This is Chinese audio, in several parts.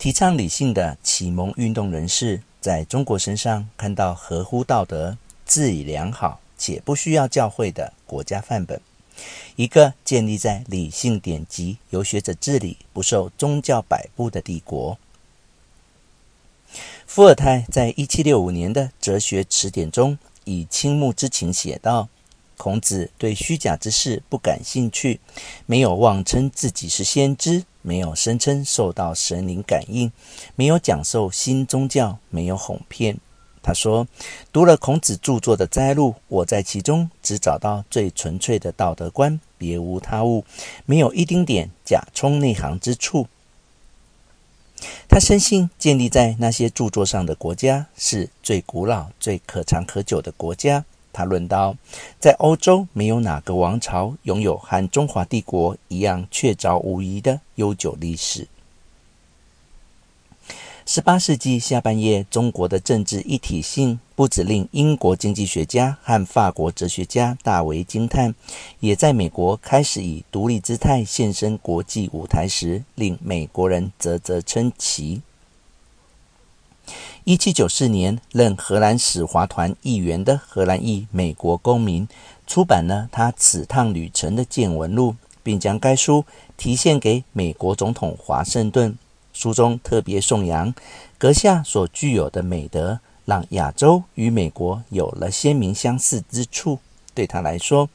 提倡理性的启蒙运动人士，在中国身上看到合乎道德、治理良好且不需要教会的国家范本，一个建立在理性典籍、由学者治理、不受宗教摆布的帝国。伏尔泰在一七六五年的《哲学词典》中，以倾慕之情写道：“孔子对虚假之事不感兴趣，没有妄称自己是先知，没有声称受到神灵感应，没有讲授新宗教，没有哄骗。”他说：“读了孔子著作的摘录，我在其中只找到最纯粹的道德观，别无他物，没有一丁点假充内行之处。”他深信，建立在那些著作上的国家是最古老、最可长可久的国家。他论道，在欧洲，没有哪个王朝拥有和中华帝国一样确凿无疑的悠久历史。十八世纪下半叶，中国的政治一体性不止令英国经济学家和法国哲学家大为惊叹，也在美国开始以独立姿态现身国际舞台时，令美国人啧啧称奇。一七九四年，任荷兰使华团议员的荷兰裔美国公民出版了他此趟旅程的见闻录，并将该书提献给美国总统华盛顿。书中特别颂扬阁下所具有的美德，让亚洲与美国有了鲜明相似之处。对他来说，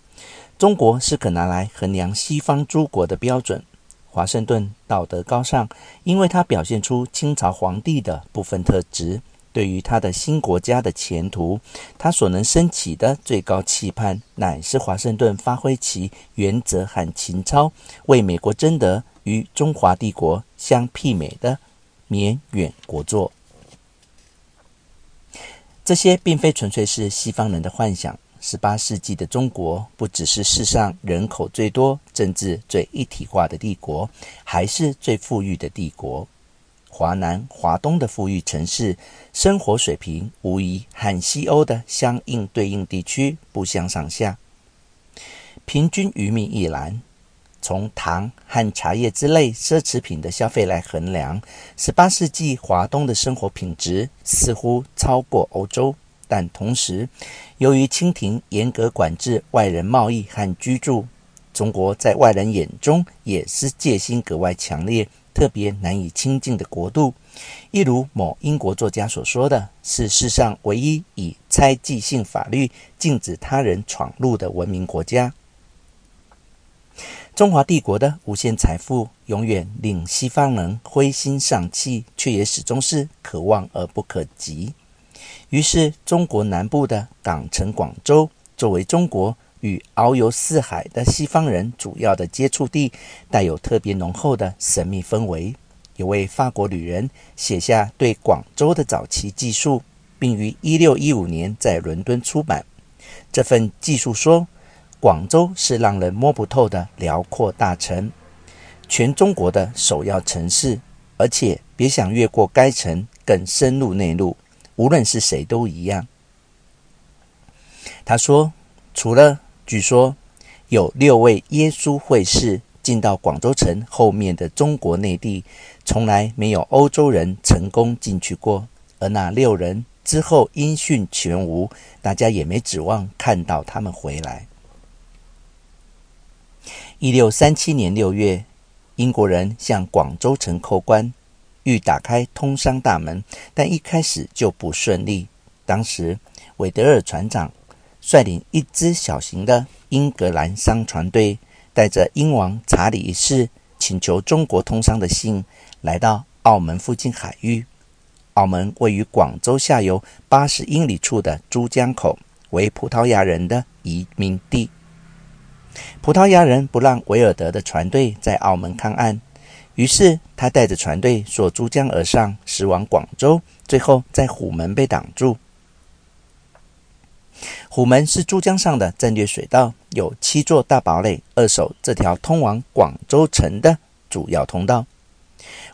中国是可拿来衡量西方诸国的标准。华盛顿道德高尚，因为他表现出清朝皇帝的部分特质。对于他的新国家的前途，他所能升起的最高期盼，乃是华盛顿发挥其原则和情操，为美国争得与中华帝国相媲美的绵远国祚。这些并非纯粹是西方人的幻想。十八世纪的中国，不只是世上人口最多、政治最一体化的帝国，还是最富裕的帝国。华南、华东的富裕城市，生活水平无疑和西欧的相应对应地区不相上下。平均余命一栏，从糖和茶叶之类奢侈品的消费来衡量，十八世纪华东的生活品质似乎超过欧洲。但同时，由于清廷严格管制外人贸易和居住，中国在外人眼中也是戒心格外强烈。特别难以亲近的国度，一如某英国作家所说的，是世上唯一以猜忌性法律禁止他人闯入的文明国家。中华帝国的无限财富，永远令西方人灰心丧气，却也始终是可望而不可及。于是，中国南部的港城广州，作为中国。与遨游四海的西方人主要的接触地，带有特别浓厚的神秘氛围。有位法国旅人写下对广州的早期记述，并于1615年在伦敦出版。这份记述说，广州是让人摸不透的辽阔大城，全中国的首要城市，而且别想越过该城更深入内陆，无论是谁都一样。他说，除了据说有六位耶稣会士进到广州城后面的中国内地，从来没有欧洲人成功进去过。而那六人之后音讯全无，大家也没指望看到他们回来。一六三七年六月，英国人向广州城扣关，欲打开通商大门，但一开始就不顺利。当时韦德尔船长。率领一支小型的英格兰商船队，带着英王查理一世请求中国通商的信，来到澳门附近海域。澳门位于广州下游八十英里处的珠江口，为葡萄牙人的移民地。葡萄牙人不让维尔德的船队在澳门看岸，于是他带着船队溯珠江而上，驶往广州，最后在虎门被挡住。虎门是珠江上的战略水道，有七座大堡垒扼守这条通往广州城的主要通道。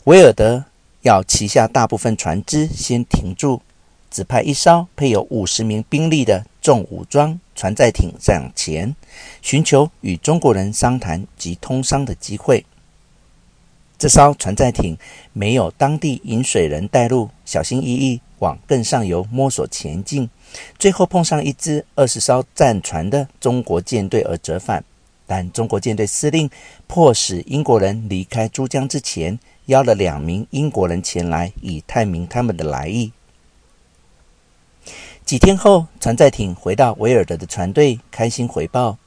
维尔德要旗下大部分船只先停住，只派一艘配有五十名兵力的重武装船载艇上前，寻求与中国人商谈及通商的机会。这艘船载艇没有当地引水人带路，小心翼翼往更上游摸索前进，最后碰上一支二十艘战船的中国舰队而折返。但中国舰队司令迫使英国人离开珠江之前，邀了两名英国人前来，以探明他们的来意。几天后，船载艇回到维尔德的船队，开心回报：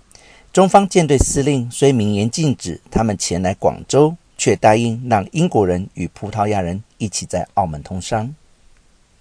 中方舰队司令虽明言禁止他们前来广州，却答应让英国人与葡萄牙人一起在澳门通商。